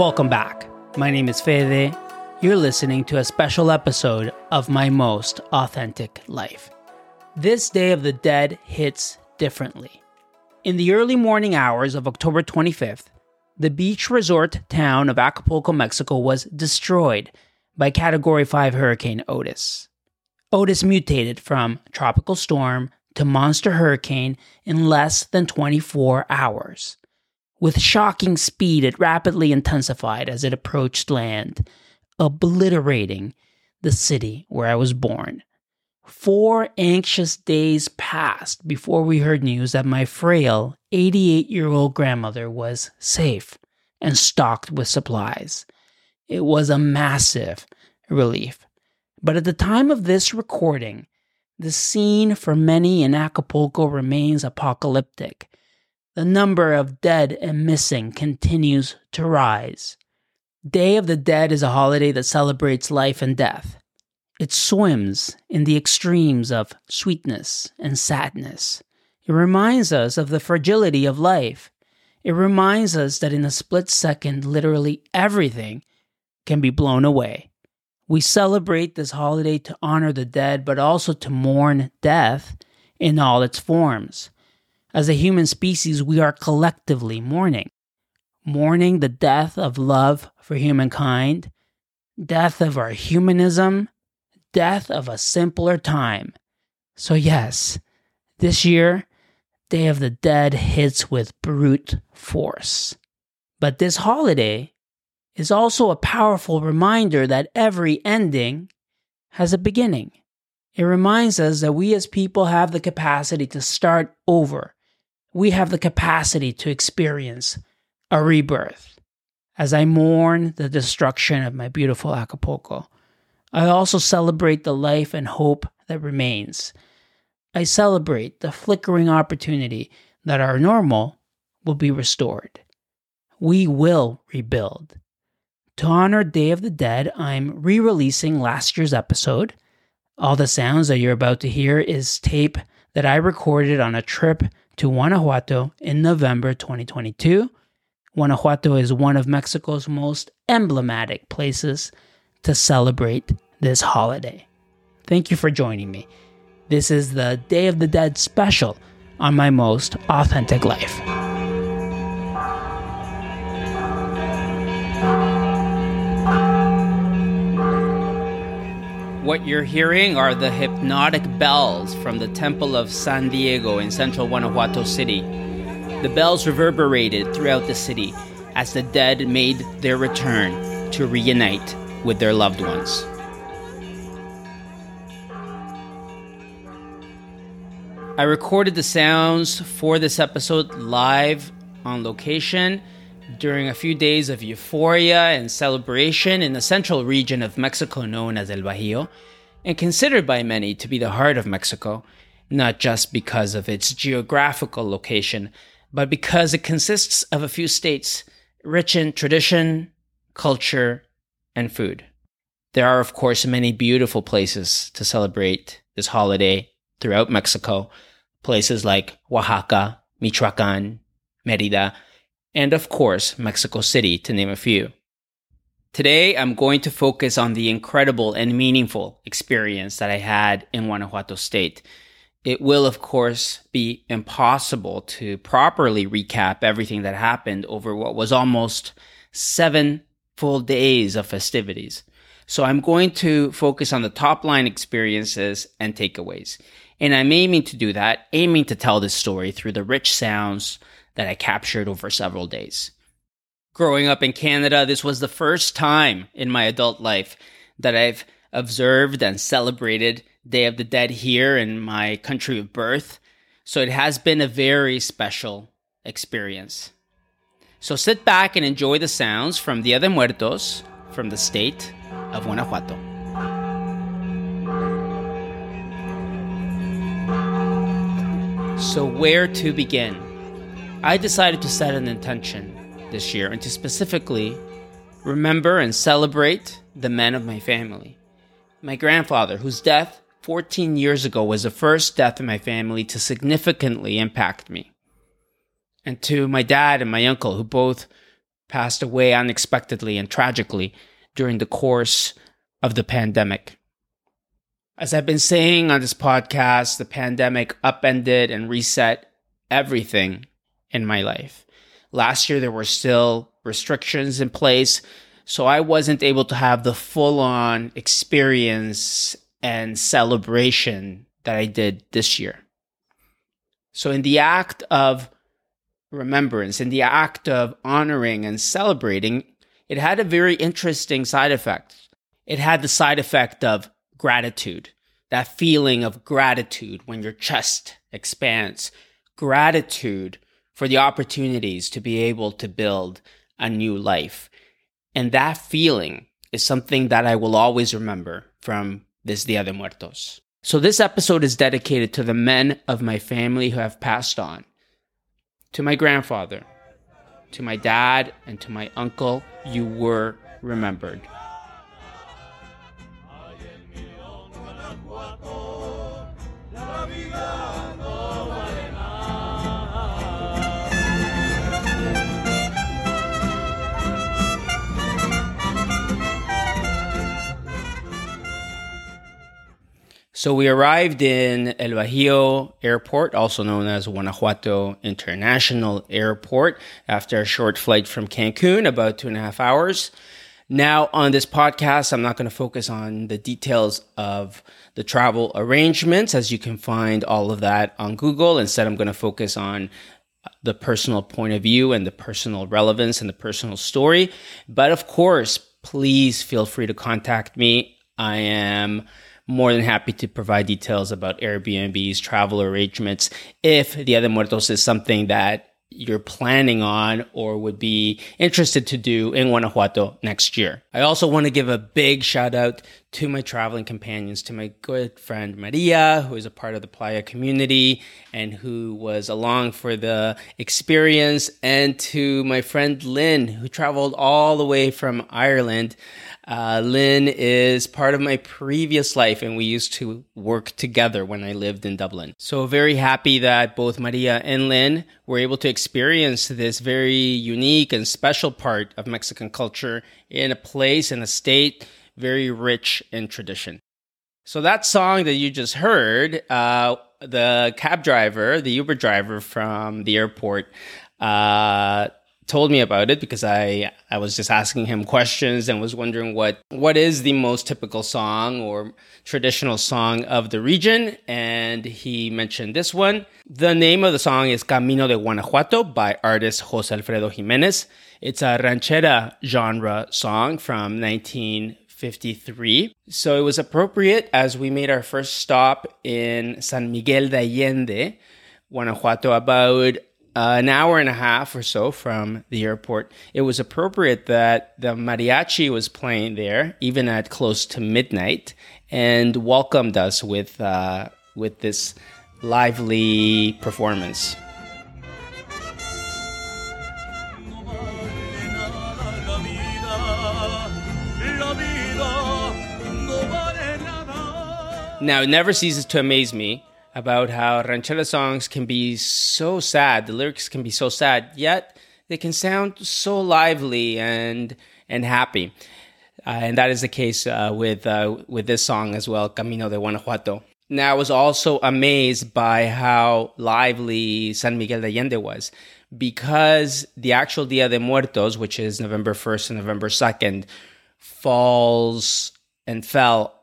Welcome back. My name is Fede. You're listening to a special episode of My Most Authentic Life. This Day of the Dead hits differently. In the early morning hours of October 25th, the beach resort town of Acapulco, Mexico was destroyed by Category 5 Hurricane Otis. Otis mutated from tropical storm to monster hurricane in less than 24 hours. With shocking speed, it rapidly intensified as it approached land, obliterating the city where I was born. Four anxious days passed before we heard news that my frail 88 year old grandmother was safe and stocked with supplies. It was a massive relief. But at the time of this recording, the scene for many in Acapulco remains apocalyptic. The number of dead and missing continues to rise. Day of the Dead is a holiday that celebrates life and death. It swims in the extremes of sweetness and sadness. It reminds us of the fragility of life. It reminds us that in a split second, literally everything can be blown away. We celebrate this holiday to honor the dead, but also to mourn death in all its forms. As a human species, we are collectively mourning. Mourning the death of love for humankind, death of our humanism, death of a simpler time. So, yes, this year, Day of the Dead hits with brute force. But this holiday is also a powerful reminder that every ending has a beginning. It reminds us that we as people have the capacity to start over. We have the capacity to experience a rebirth. As I mourn the destruction of my beautiful Acapulco, I also celebrate the life and hope that remains. I celebrate the flickering opportunity that our normal will be restored. We will rebuild. To honor Day of the Dead, I'm re releasing last year's episode. All the sounds that you're about to hear is tape that I recorded on a trip to Guanajuato in November 2022. Guanajuato is one of Mexico's most emblematic places to celebrate this holiday. Thank you for joining me. This is the Day of the Dead special on my most authentic life. What you're hearing are the hypnotic bells from the Temple of San Diego in central Guanajuato City. The bells reverberated throughout the city as the dead made their return to reunite with their loved ones. I recorded the sounds for this episode live on location during a few days of euphoria and celebration in the central region of Mexico known as El Bajío, and considered by many to be the heart of Mexico, not just because of its geographical location, but because it consists of a few states rich in tradition, culture, and food. There are, of course, many beautiful places to celebrate this holiday throughout Mexico, places like Oaxaca, Michoacan, Merida, and of course, Mexico City, to name a few. Today, I'm going to focus on the incredible and meaningful experience that I had in Guanajuato State. It will, of course, be impossible to properly recap everything that happened over what was almost seven full days of festivities. So I'm going to focus on the top line experiences and takeaways. And I'm aiming to do that, aiming to tell this story through the rich sounds that I captured over several days. Growing up in Canada, this was the first time in my adult life that I've observed and celebrated Day of the Dead here in my country of birth. So it has been a very special experience. So sit back and enjoy the sounds from Dia de Muertos from the state of Guanajuato. So, where to begin? I decided to set an intention this year and to specifically remember and celebrate the men of my family. My grandfather, whose death 14 years ago was the first death in my family to significantly impact me. And to my dad and my uncle, who both passed away unexpectedly and tragically during the course of the pandemic. As I've been saying on this podcast, the pandemic upended and reset everything in my life. Last year, there were still restrictions in place, so I wasn't able to have the full on experience and celebration that I did this year. So, in the act of remembrance, in the act of honoring and celebrating, it had a very interesting side effect. It had the side effect of gratitude, that feeling of gratitude when your chest expands, gratitude for the opportunities to be able to build a new life. And that feeling is something that I will always remember from this Dia de Muertos. So this episode is dedicated to the men of my family who have passed on. To my grandfather, to my dad, and to my uncle, you were remembered. So we arrived in El Bajío Airport, also known as Guanajuato International Airport, after a short flight from Cancun, about two and a half hours. Now, on this podcast, I'm not going to focus on the details of the travel arrangements, as you can find all of that on Google. Instead, I'm going to focus on the personal point of view and the personal relevance and the personal story. But of course, please feel free to contact me. I am more than happy to provide details about Airbnb's travel arrangements if Dia de Muertos is something that you're planning on or would be interested to do in Guanajuato next year. I also want to give a big shout out to my traveling companions, to my good friend Maria, who is a part of the Playa community and who was along for the experience, and to my friend Lynn, who traveled all the way from Ireland. Uh, Lynn is part of my previous life, and we used to work together when I lived in Dublin. So, very happy that both Maria and Lynn were able to experience this very unique and special part of Mexican culture in a place, in a state very rich in tradition. So, that song that you just heard, uh, the cab driver, the Uber driver from the airport, uh, told me about it because I I was just asking him questions and was wondering what what is the most typical song or traditional song of the region and he mentioned this one. The name of the song is Camino de Guanajuato by artist Jose Alfredo Jimenez. It's a ranchera genre song from 1953. So it was appropriate as we made our first stop in San Miguel de Allende, Guanajuato, about uh, an hour and a half or so from the airport, it was appropriate that the mariachi was playing there, even at close to midnight, and welcomed us with uh, with this lively performance. Now, it never ceases to amaze me about how ranchera songs can be so sad. The lyrics can be so sad, yet they can sound so lively and and happy. Uh, and that is the case uh, with uh, with this song as well, Camino de Guanajuato. Now, I was also amazed by how lively San Miguel de Allende was because the actual Dia de Muertos, which is November 1st and November 2nd, falls and fell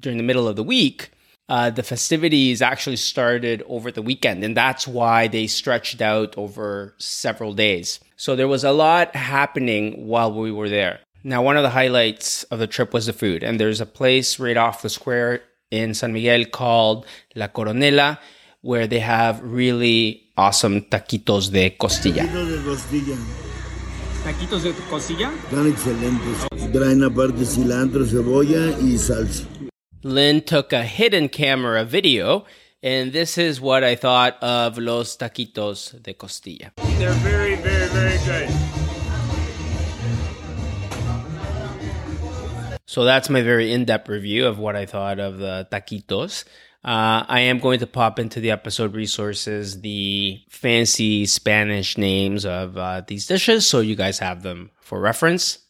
during the middle of the week uh, the festivities actually started over the weekend, and that's why they stretched out over several days. So there was a lot happening while we were there. Now, one of the highlights of the trip was the food, and there's a place right off the square in San Miguel called La Coronela, where they have really awesome taquitos de costilla. Taquitos de costilla. Taquitos. Están excelentes. Traen aparte cilantro, cebolla y salsa. Lynn took a hidden camera video, and this is what I thought of los taquitos de costilla. They're very, very, very good. So that's my very in depth review of what I thought of the taquitos. Uh, I am going to pop into the episode resources the fancy Spanish names of uh, these dishes so you guys have them for reference.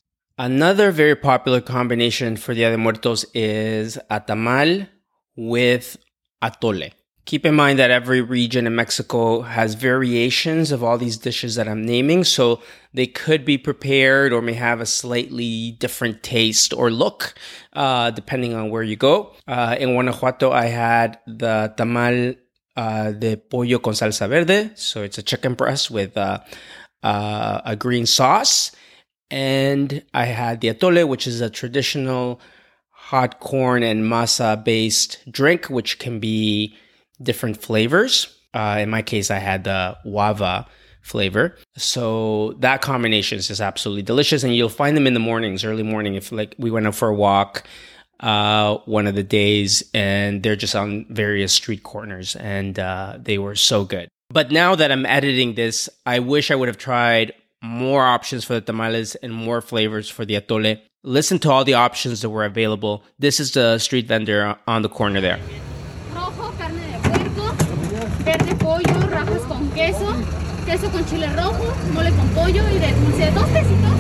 Another very popular combination for Dia de Muertos is a tamal with atole. Keep in mind that every region in Mexico has variations of all these dishes that I'm naming, so they could be prepared or may have a slightly different taste or look, uh, depending on where you go. Uh, in Guanajuato, I had the tamal uh, de pollo con salsa verde, so it's a chicken breast with uh, uh, a green sauce, and I had the atole, which is a traditional hot corn and masa based drink, which can be different flavors. Uh, in my case, I had the guava flavor. So that combination is just absolutely delicious. And you'll find them in the mornings, early morning. If like we went out for a walk uh, one of the days and they're just on various street corners and uh, they were so good. But now that I'm editing this, I wish I would have tried more options for the tamales and more flavors for the atole. Listen to all the options that were available. This is the street vendor on the corner there. Rojo, carne de puerco, verde pollo, rajas con queso, queso con chile rojo, mole con pollo y de dulce. Dos pesitos.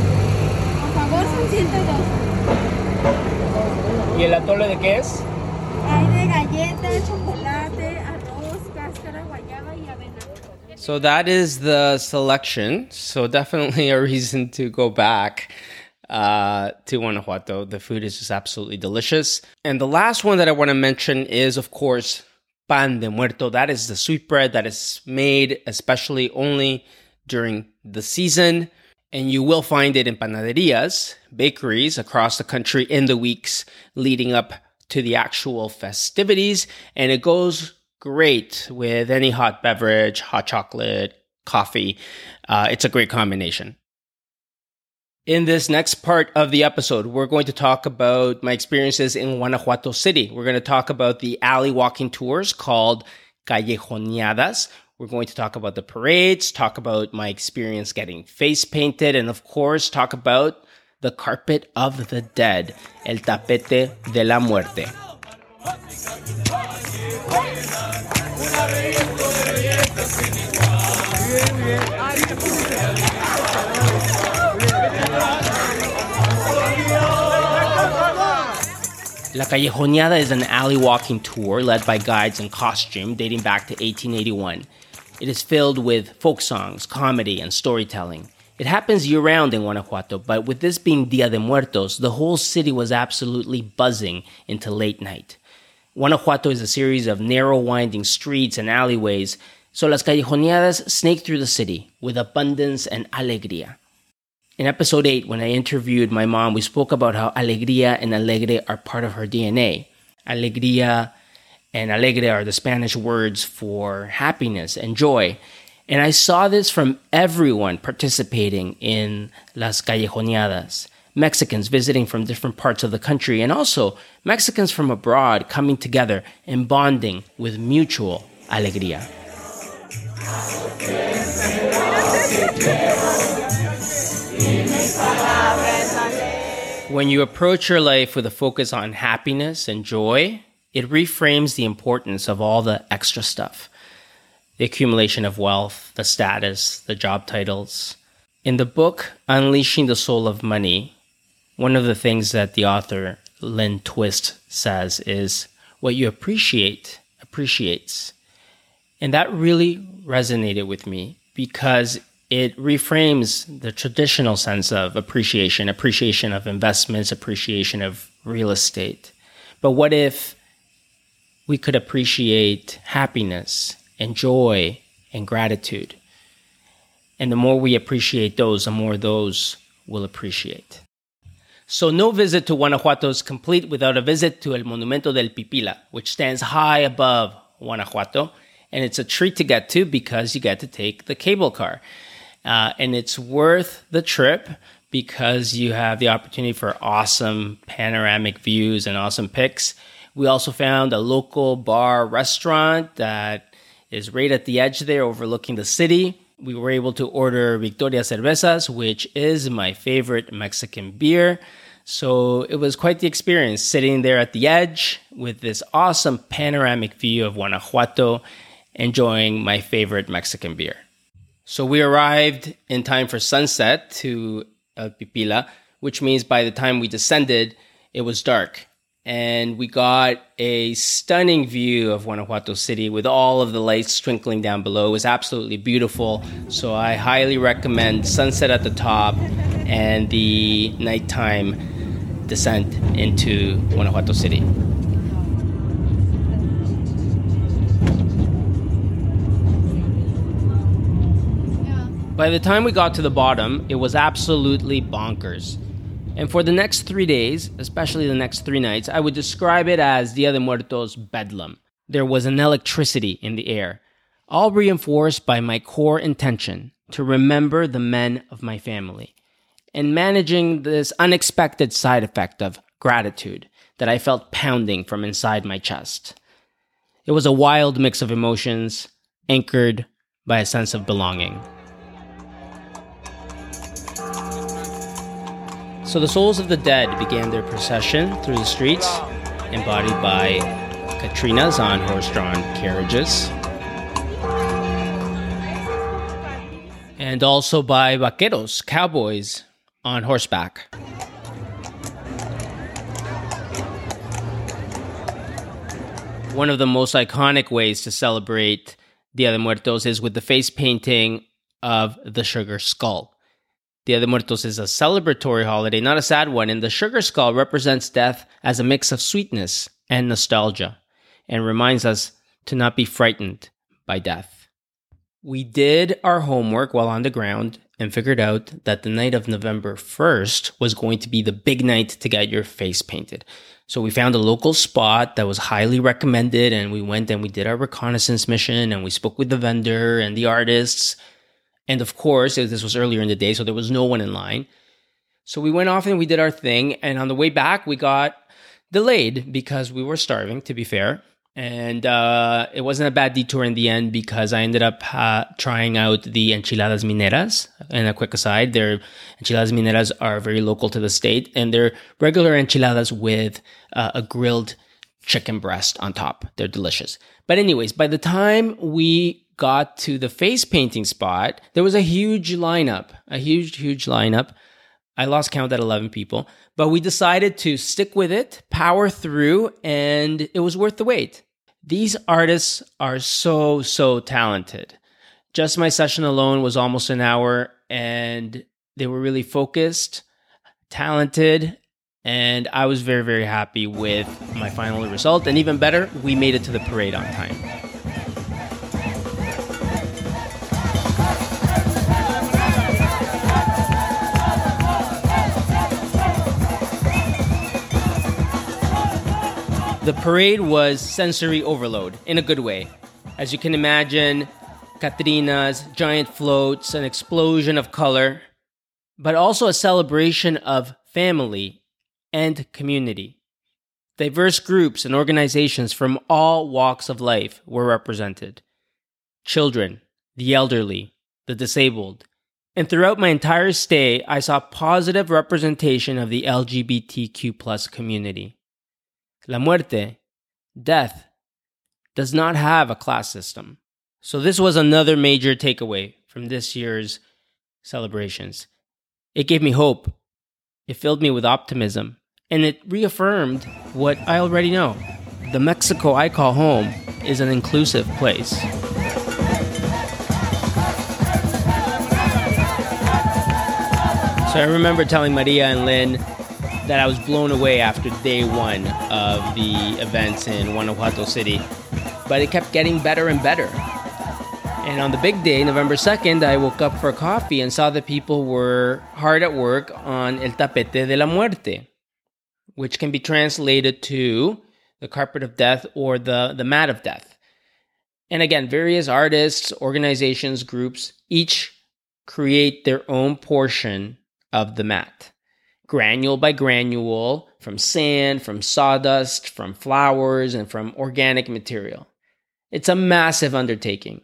Por favor, son 102. ¿Y el atole de qué es? Hay de galleta, chocolate, So that is the selection. So definitely a reason to go back uh, to Guanajuato. The food is just absolutely delicious. And the last one that I want to mention is, of course, pan de muerto. That is the sweet bread that is made especially only during the season. And you will find it in panaderias, bakeries across the country in the weeks leading up to the actual festivities. And it goes great with any hot beverage, hot chocolate, coffee. Uh, it's a great combination. In this next part of the episode, we're going to talk about my experiences in Guanajuato City. We're going to talk about the alley walking tours called Callejoneadas. We're going to talk about the parades, talk about my experience getting face painted, and of course, talk about the carpet of the dead, el tapete de la muerte. La Callejoneada is an alley walking tour led by guides in costume dating back to 1881. It is filled with folk songs, comedy, and storytelling. It happens year round in Guanajuato, but with this being Dia de Muertos, the whole city was absolutely buzzing into late night. Guanajuato is a series of narrow, winding streets and alleyways, so las callejoneadas snake through the city with abundance and alegría. In episode 8, when I interviewed my mom, we spoke about how alegría and alegre are part of her DNA. Alegría and alegre are the Spanish words for happiness and joy. And I saw this from everyone participating in Las Callejoneadas. Mexicans visiting from different parts of the country, and also Mexicans from abroad coming together and bonding with mutual alegría. When you approach your life with a focus on happiness and joy, it reframes the importance of all the extra stuff the accumulation of wealth, the status, the job titles. In the book, Unleashing the Soul of Money, one of the things that the author, Lynne Twist, says is what you appreciate appreciates. And that really resonated with me because it reframes the traditional sense of appreciation, appreciation of investments, appreciation of real estate. But what if we could appreciate happiness and joy and gratitude? And the more we appreciate those, the more those will appreciate. So, no visit to Guanajuato is complete without a visit to El Monumento del Pipila, which stands high above Guanajuato. And it's a treat to get to because you get to take the cable car. Uh, and it's worth the trip because you have the opportunity for awesome panoramic views and awesome pics. We also found a local bar restaurant that is right at the edge there overlooking the city. We were able to order Victoria Cervezas, which is my favorite Mexican beer. So it was quite the experience sitting there at the edge with this awesome panoramic view of Guanajuato, enjoying my favorite Mexican beer. So we arrived in time for sunset to El Pipila, which means by the time we descended, it was dark. And we got a stunning view of Guanajuato City with all of the lights twinkling down below. It was absolutely beautiful. So I highly recommend sunset at the top and the nighttime descent into Guanajuato City. By the time we got to the bottom, it was absolutely bonkers. And for the next three days, especially the next three nights, I would describe it as Dia de Muertos bedlam. There was an electricity in the air, all reinforced by my core intention to remember the men of my family, and managing this unexpected side effect of gratitude that I felt pounding from inside my chest. It was a wild mix of emotions, anchored by a sense of belonging. So the souls of the dead began their procession through the streets, embodied by Catrinas on horse drawn carriages, and also by vaqueros, cowboys, on horseback. One of the most iconic ways to celebrate Dia de Muertos is with the face painting of the sugar skull. Dia de Muertos is a celebratory holiday, not a sad one, and the sugar skull represents death as a mix of sweetness and nostalgia and reminds us to not be frightened by death. We did our homework while on the ground and figured out that the night of November 1st was going to be the big night to get your face painted. So we found a local spot that was highly recommended and we went and we did our reconnaissance mission and we spoke with the vendor and the artists and of course, this was earlier in the day, so there was no one in line. So we went off and we did our thing. And on the way back, we got delayed because we were starving, to be fair. And uh, it wasn't a bad detour in the end because I ended up uh, trying out the enchiladas mineras. And a quick aside, their enchiladas mineras are very local to the state, and they're regular enchiladas with uh, a grilled chicken breast on top. They're delicious. But anyways, by the time we got to the face painting spot, there was a huge lineup, a huge, huge lineup. I lost count at 11 people, but we decided to stick with it, power through, and it was worth the wait. These artists are so, so talented. Just my session alone was almost an hour, and they were really focused, talented, and I was very, very happy with my final result. And even better, we made it to the parade on time. The parade was sensory overload in a good way. As you can imagine, Catrinas, giant floats, an explosion of color, but also a celebration of family and community. Diverse groups and organizations from all walks of life were represented children, the elderly, the disabled. And throughout my entire stay, I saw positive representation of the LGBTQ community. La muerte, death, does not have a class system. So, this was another major takeaway from this year's celebrations. It gave me hope, it filled me with optimism, and it reaffirmed what I already know. The Mexico I call home is an inclusive place. So I remember telling Maria and Lynn that I was blown away after day one of the events in Guanajuato City. But it kept getting better and better. And on the big day, November 2nd, I woke up for coffee and saw that people were hard at work on El Tapete de la Muerte, which can be translated to the carpet of death or the, the mat of death. And again, various artists, organizations, groups each create their own portion of the mat granule by granule, from sand, from sawdust, from flowers, and from organic material. It's a massive undertaking,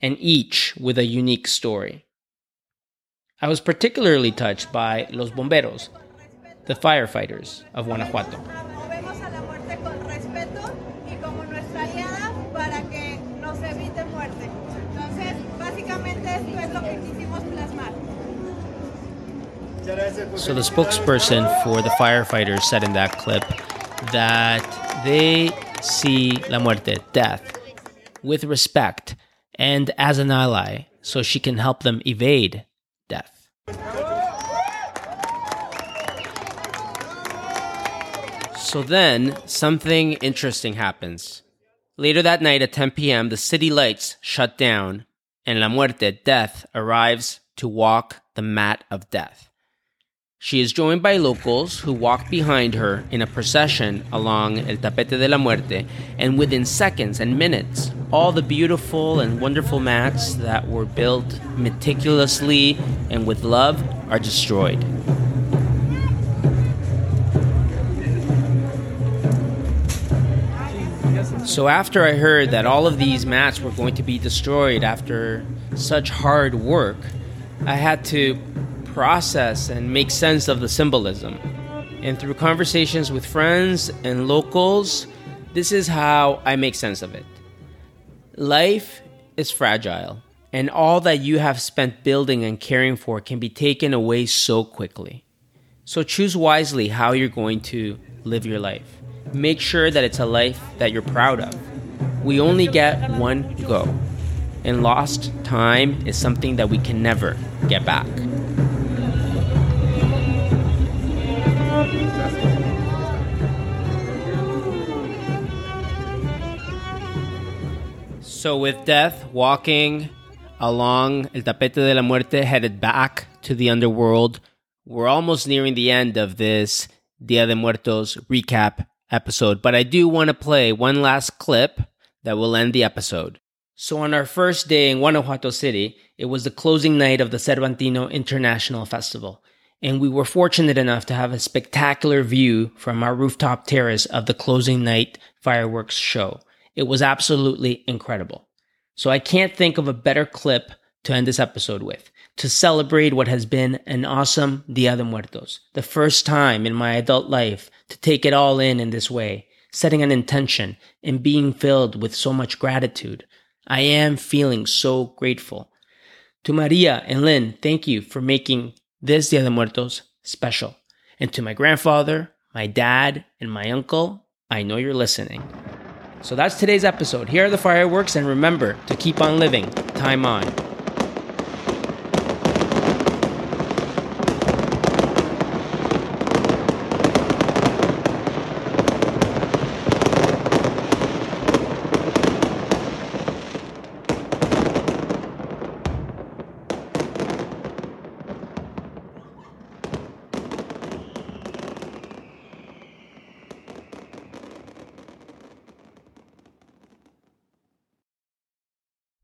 and each with a unique story. I was particularly touched by Los Bomberos, the firefighters of Guanajuato. So the spokesperson for the firefighters said in that clip that they see La Muerte, death, with respect and as an ally so she can help them evade death. So then, something interesting happens. Later that night at 10 p.m., the city lights shut down, and La Muerte, death, arrives to walk the mat of death. She is joined by locals who walk behind her in a procession along El Tapete de la Muerte, and within seconds and minutes, all the beautiful and wonderful mats that were built meticulously and with love are destroyed. So, after I heard that all of these mats were going to be destroyed after such hard work, I had to process and make sense of the symbolism. And through conversations with friends and locals, this is how I make sense of it. Life is fragile, and all that you have spent building and caring for can be taken away so quickly. So choose wisely how you're going to live your life. Make sure that it's a life that you're proud of. We only get one go, and lost time is something that we can never get back. So, with death walking along El Tapete de la Muerte, headed back to the underworld, we're almost nearing the end of this Dia de Muertos recap episode. But I do want to play one last clip that will end the episode. So, on our first day in Guanajuato City, it was the closing night of the Cervantino International Festival. And we were fortunate enough to have a spectacular view from our rooftop terrace of the closing night fireworks show. It was absolutely incredible. So I can't think of a better clip to end this episode with to celebrate what has been an awesome Dia de Muertos. The first time in my adult life to take it all in in this way, setting an intention and being filled with so much gratitude. I am feeling so grateful. To Maria and Lynn, thank you for making this Dia de Muertos special. And to my grandfather, my dad, and my uncle, I know you're listening. So that's today's episode. Here are the fireworks, and remember to keep on living. Time on.